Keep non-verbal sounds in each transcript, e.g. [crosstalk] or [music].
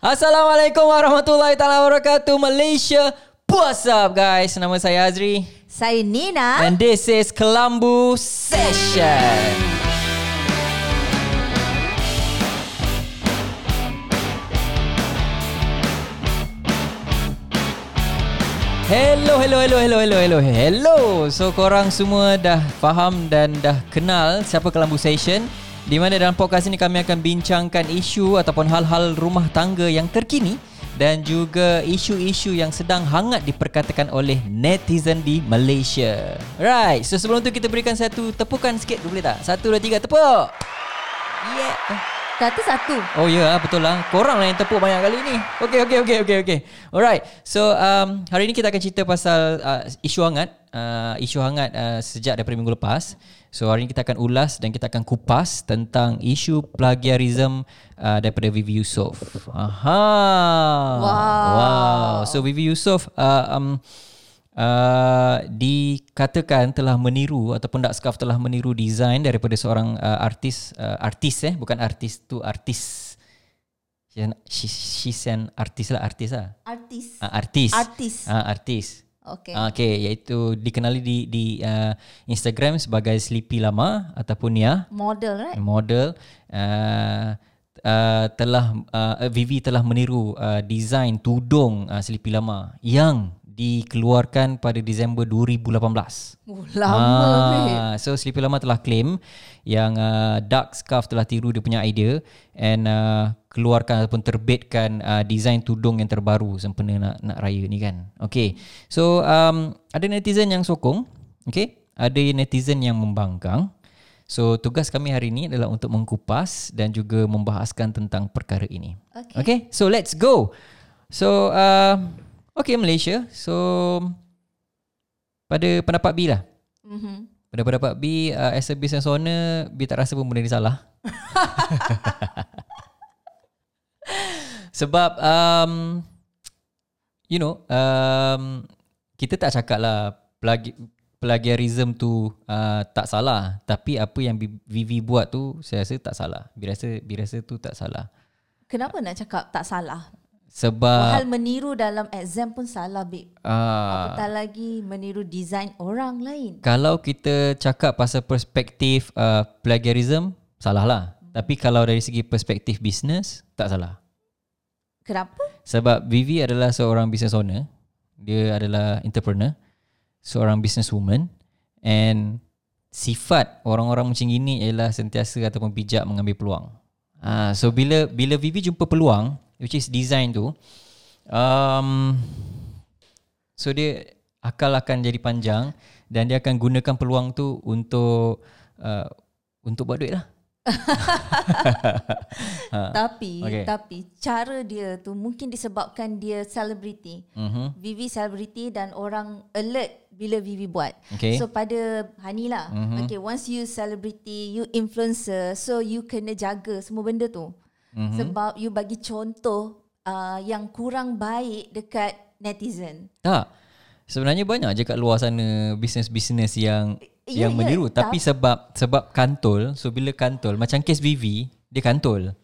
Assalamualaikum warahmatullahi taala wabarakatuh Malaysia. What's up guys? Nama saya Azri Saya Nina. and this is Kelambu Session. Hello, hello, hello, hello, hello, hello, hello. So korang semua dah faham dan dah kenal siapa Kelambu Session di mana dalam podcast ini kami akan bincangkan isu ataupun hal-hal rumah tangga yang terkini dan juga isu-isu yang sedang hangat diperkatakan oleh netizen di Malaysia. Right, so sebelum tu kita berikan satu tepukan sikit boleh tak? Satu, dua, tiga, tepuk! Yeah. Kata satu. Oh ya yeah, betul lah Korang lah yang tepuk banyak kali ni. Okay okay okay okay okay Alright So um, hari ni kita akan cerita pasal uh, isu hangat. Uh, Isu hangat uh, sejak daripada minggu lepas. So hari ni kita akan ulas dan kita akan kupas Tentang isu plagiarism uh, daripada Vivi Yusof. Aha. Wow. Wow. So Vivi Yusof uh, um, Uh, dikatakan telah meniru ataupun Dark Scarf telah meniru design daripada seorang uh, artis uh, artis eh bukan artis tu artis she's she, she's an artis lah artis lah Artis. uh, artis Artis. uh, artis Okay. Ah, okay iaitu dikenali di di uh, Instagram sebagai Sleepy Lama ataupun Nia Model right? model uh, uh, telah uh, Vivi telah meniru uh, design tudung uh, Sleepy Lama yang dikeluarkan pada Disember 2018. Oh, lama ah. So Sleepy Lama telah claim yang uh, Dark Scarf telah tiru dia punya idea and uh, keluarkan ataupun terbitkan uh, design tudung yang terbaru sempena nak nak raya ni kan. Okay. So um, ada netizen yang sokong, okay? Ada netizen yang membangkang. So tugas kami hari ini adalah untuk mengkupas dan juga membahaskan tentang perkara ini. Okay. Okay, so let's go. So uh, okay Malaysia. So pada pendapat B lah. Mm-hmm. Pada pendapat B uh, as a business owner B tak rasa pun benda ni salah. [laughs] Sebab um, you know um, kita tak cakap lah plagi, plagiarism tu uh, tak salah tapi apa yang Vivi buat tu saya rasa tak salah. B rasa B rasa tu tak salah. Kenapa nak cakap tak salah? Sebab Hal meniru dalam exam pun salah, babe. uh, Apatah lagi meniru design orang lain. Kalau kita cakap pasal perspektif uh, plagiarism, salah lah. Tapi kalau dari segi perspektif bisnes, tak salah. Kenapa? Sebab Vivi adalah seorang business owner. Dia adalah entrepreneur. Seorang businesswoman. And sifat orang-orang macam ini ialah sentiasa ataupun bijak mengambil peluang. Ah, so bila bila Vivi jumpa peluang, which is design tu, um, so dia akal akan jadi panjang dan dia akan gunakan peluang tu untuk uh, untuk buat duit lah. [laughs] ha. Tapi, okay. tapi cara dia tu mungkin disebabkan dia celebrity. Uh-huh. Vivi celebrity dan orang alert bila Vivi buat. Okay. So pada Hani lah. Mhm. Mm-hmm. Okay, once you celebrity, you influencer, so you kena jaga semua benda tu. Mhm. Mm-hmm. Sebab you bagi contoh uh, yang kurang baik dekat netizen. Tak. Sebenarnya banyak je kat luar sana bisnes-bisnes yang Ya, yang ya, meniru tapi tak- sebab sebab kantol so bila kantol macam kes Vivi dia kantol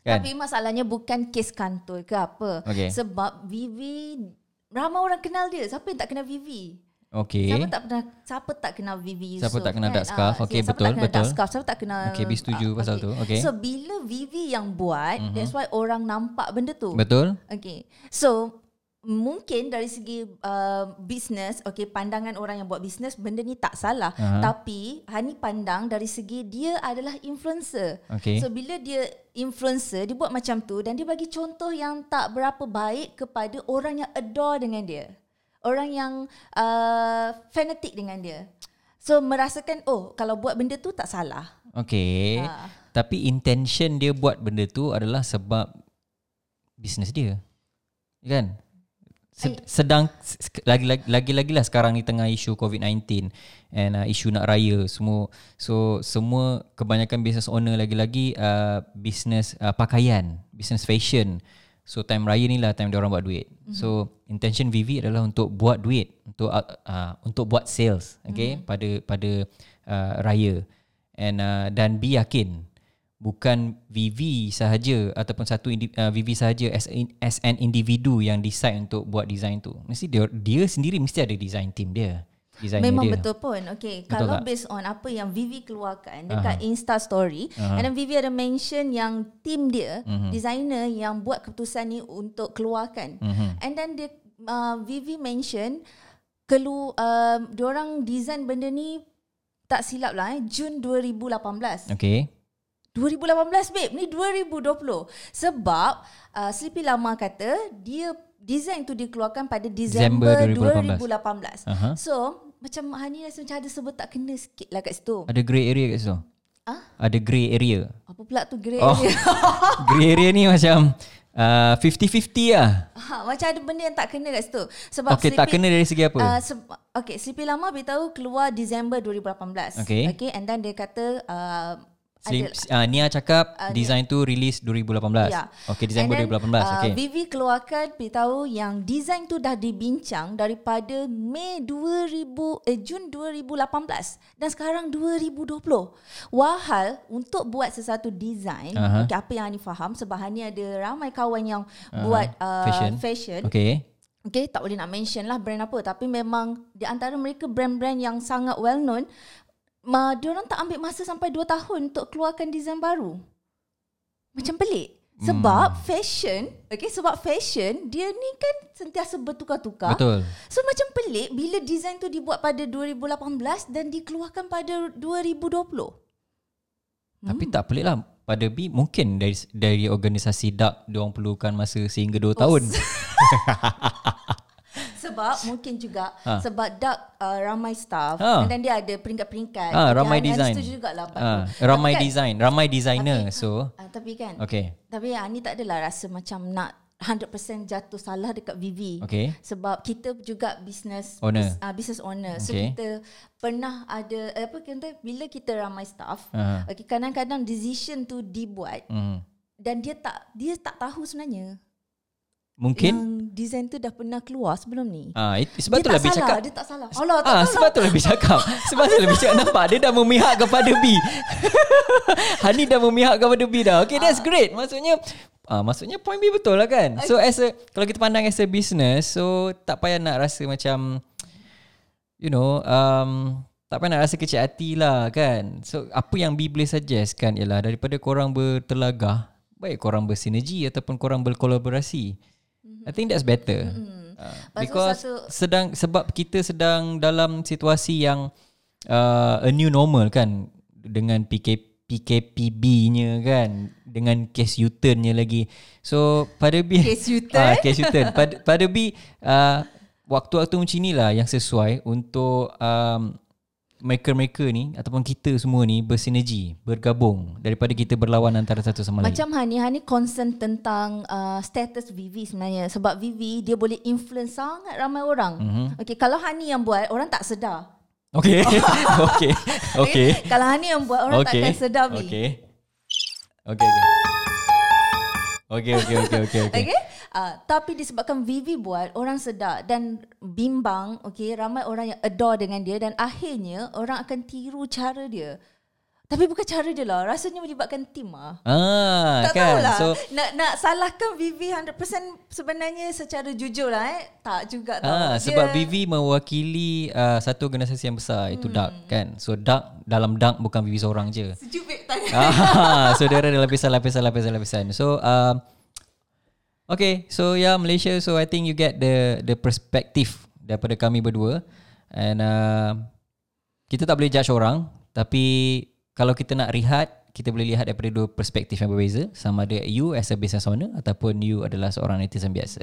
kan Tapi masalahnya bukan kes kantor ke apa. Okay. Sebab Vivi ramai orang kenal dia. Siapa yang tak kenal Vivi? Okey Siapa tak pernah siapa tak kenal Vivi Yusof? Siapa tak kenal kan? Dark Scarf? Ah, Okey, siapa betul, tak kenal betul. Dark Scarf? Siapa tak kenal Okey, B setuju ah, pasal tu. Okey. So bila Vivi yang buat, mm-hmm. that's why orang nampak benda tu. betul Okay. So mungkin dari segi uh, business, okay pandangan orang yang buat business benda ni tak salah. Aha. Tapi Hani pandang dari segi dia adalah influencer. Okey. So bila dia influencer, dia buat macam tu dan dia bagi contoh yang tak berapa baik kepada orang yang adore dengan dia. Orang yang uh, fanatik dengan dia. So merasakan oh kalau buat benda tu tak salah. okey Ah. tapi intention dia buat benda tu adalah sebab bisnes dia kan Sed- sedang lagi lagi lagi lah sekarang ni tengah isu COVID-19 and uh, isu nak raya semua so semua kebanyakan business owner lagi-lagi uh, business uh, pakaian business fashion so time raya ni lah time dia orang buat duit mm-hmm. so intention Vivi adalah untuk buat duit untuk uh, uh, untuk buat sales okay mm-hmm. pada pada uh, raya and uh, dan B yakin bukan VV sahaja ataupun satu uh, VV sahaja as in, as an individu yang decide untuk buat design tu. Mesti dia dia sendiri mesti ada design team dia. Designer Memang dia. betul pun. Okay, Betul kalau tak? based on apa yang Vivi keluarkan dekat Insta story, and then Vivi ada mention yang team dia, Mhm. designer yang buat keputusan ni untuk keluarkan. Mhm. And then dia uh, Vivi mention kelu uh, diorang design benda ni tak silap lah eh Jun 2018. Okay. 2018 babe ni 2020 sebab uh, Sleepy Lama kata dia design tu dikeluarkan pada Disember Disember 2018. 2018. Aha. So macam Hani rasa macam ada sebut tak kena sikit lah kat situ. Ada grey area kat situ. Ah? Ada grey area. Apa pula tu grey Oh. area? [laughs] grey area ni macam uh, 50-50 lah. ha, macam ada benda yang tak kena kat situ. Sebab Okay, tak kena dari segi apa? Uh, se- okay, Sleepy Lama beritahu keluar Disember 2018. Okay. Okay, and then dia kata uh, Slim, uh, ada, Nia cakap Ah, design tu release 2018. Ya. Okay, then, 2018. Uh, okay. Vivi keluarkan beritahu yang design tu dah dibincang daripada Mei 2000 eh Jun 2018 dan sekarang 2020. Wahal untuk buat sesuatu design, Aha. okay, apa yang Hani faham sebab Hani ada ramai kawan yang buat uh, Fashion. fashion. Okay. Okay, tak boleh nak mention lah brand apa tapi memang di antara mereka brand-brand yang sangat well known ma, diorang tak ambil masa sampai 2 tahun untuk keluarkan design baru. Macam pelik. Sebab hmm. fashion, okay, sebab fashion dia ni kan sentiasa bertukar-tukar. Betul. So macam pelik bila design tu dibuat pada 2018 dan dikeluarkan pada 2020. Tapi tak pelik lah. Pada B mungkin dari dari organisasi DARK diorang perlukan masa sehingga 2 tahun. [laughs] Sebab mungkin juga Ha. sebab Dark uh, ramai staff Ha. dan dia ada peringkat-peringkat. Ah, ramai design. setuju jugalah. Ah, Tapi ramai kan- design, ramai designer. Tapi- So, Ah, tapi kan okay. Tapi Ani tak adalah rasa macam nak 100% jatuh salah dekat Vivi. Okay. Sebab kita juga business Owner. Bis, uh, business owner. So Okay. kita pernah ada eh, apa kita bila kita ramai staff, Aha. okay, kadang-kadang decision tu dibuat Hmm. dan dia tak dia tak tahu sebenarnya Mungkin yang design tu dah pernah keluar sebelum ni. ah it, sebab dia tu lebih salah, cakap dia tak salah. Allah tak Ah, salah. sebab tu lebih cakap. [laughs] Sebab tu lebih cakap nampak dia dah memihak kepada B. [laughs] Hani dah memihak kepada B dah. Okay, that's great. Maksudnya ah maksudnya point B betul lah kan. So as a kalau kita pandang as a business, so tak payah nak rasa macam you know, um tak payah nak rasa kecil hati lah kan. So apa yang B boleh suggest kan ialah daripada korang bertelagah, baik korang bersinergi ataupun korang berkolaborasi. I think that's better. Uh, Lepas tu because satu- sedang sebab kita sedang dalam situasi yang uh, a new normal kan dengan PK, PKPB-nya kan dengan case U-turn-nya lagi. So pada B [laughs] Case U-turn? Ah, case U-turn. Pada pada B uh, waktu-waktu macam inilah yang sesuai untuk um, mereka-mereka ni ataupun kita semua ni bersinergi, bergabung daripada kita berlawan antara satu sama lain. Macam Hani, Hani concern tentang uh, status Vivi sebenarnya. Sebab Vivi, dia boleh influence sangat ramai orang. Mhm. Mm-hmm. Okay, kalau Hani yang buat, orang tak sedar. Okay. okay. Okay. kalau Hani yang buat, orang okay. takkan sedar. Okay. Okay. Okay. Okay. Okay, okay, okay, okay, okay. Uh, tapi disebabkan Vivi buat, orang sedar dan bimbang, okay, ramai orang yang adore dengan dia dan akhirnya orang akan tiru cara dia. Tapi bukan cara dia lah, rasanya melibatkan tim lah. Ah, tak kan. tahulah. So, nak nak salahkan Vivi 100% sebenarnya secara jujur lah eh. Tak juga tau. ah, sebab Vivi mewakili uh, satu organisasi yang besar itu DARK kan. So DARK dalam DARK bukan Vivi seorang je. Sejuk babe tanya. ah, [laughs] so dia ada lapisan lapisan lapisan lapisan. So um, okay, so yeah Malaysia. So I think you get the the perspective daripada kami berdua, and uh, kita tak boleh judge orang, tapi kalau kita nak rehat, kita boleh lihat daripada dua perspektif yang berbeza. Sama ada you as a business owner ataupun you adalah seorang netizen biasa.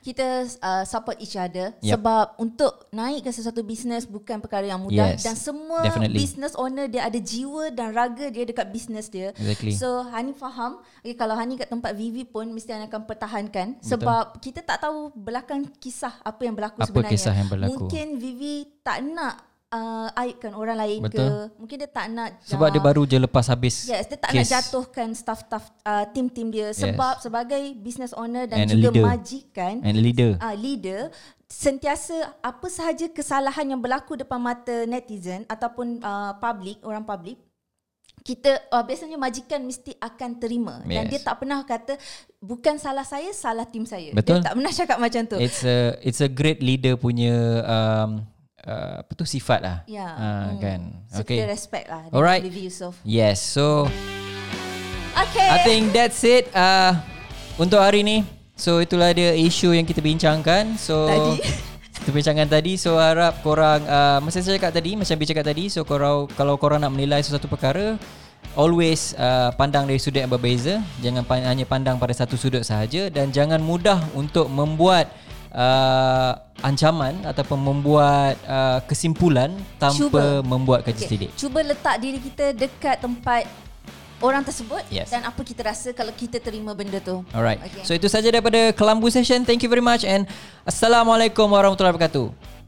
Kita uh, support each other Yup. sebab untuk naik ke sesuatu bisnes bukan perkara yang mudah Yes, dan semua definitely. business owner dia ada jiwa dan raga dia dekat bisnes dia. Exactly. So Hani faham, okay, kalau Hani kat tempat Vivi pun mesti Hani akan pertahankan sebab kita tak tahu belakang kisah apa yang berlaku Apa sebenarnya. kisah yang berlaku. Mungkin Vivi tak nak uh, aibkan orang lain Betul. ke. Mungkin dia tak nak Sebab dia uh, baru je lepas habis Yes, dia tak case. nak jatuhkan staff-staff uh, tim-tim dia sebab sebagai business owner dan And juga leader. majikan and leader. uh, leader sentiasa apa sahaja kesalahan yang berlaku depan mata netizen ataupun uh, public orang public kita uh, biasanya majikan mesti akan terima yes. dan Yes. dia tak pernah kata bukan salah saya salah tim saya Betul. dia tak pernah [laughs] cakap macam tu It's a it's a great leader punya um, uh, apa tu sifat lah. Ya. Ah, Hmm. kan. so Okay. kita respect lah Alright. Yusof Yes. So okay I think that's it uh, untuk hari ni. So itulah dia isu yang kita bincangkan. So Tadi. kita bincangkan tadi. So harap korang uh, macam saya cakap tadi, macam Bi cakap tadi, so korang kalau korang nak menilai sesuatu perkara always uh, pandang dari sudut yang berbeza. Jangan pan- hanya pandang pada satu sudut sahaja dan jangan mudah untuk membuat uh, ancaman ataupun membuat uh, kesimpulan tanpa Cuba. membuat kaji Okay. okay. Cuba letak diri kita dekat tempat orang tersebut Yes. dan apa kita rasa kalau kita terima benda tu. Alright. Okay. So itu saja daripada Kelambu Session. Thank you very much and Assalamualaikum warahmatullahi wabarakatuh.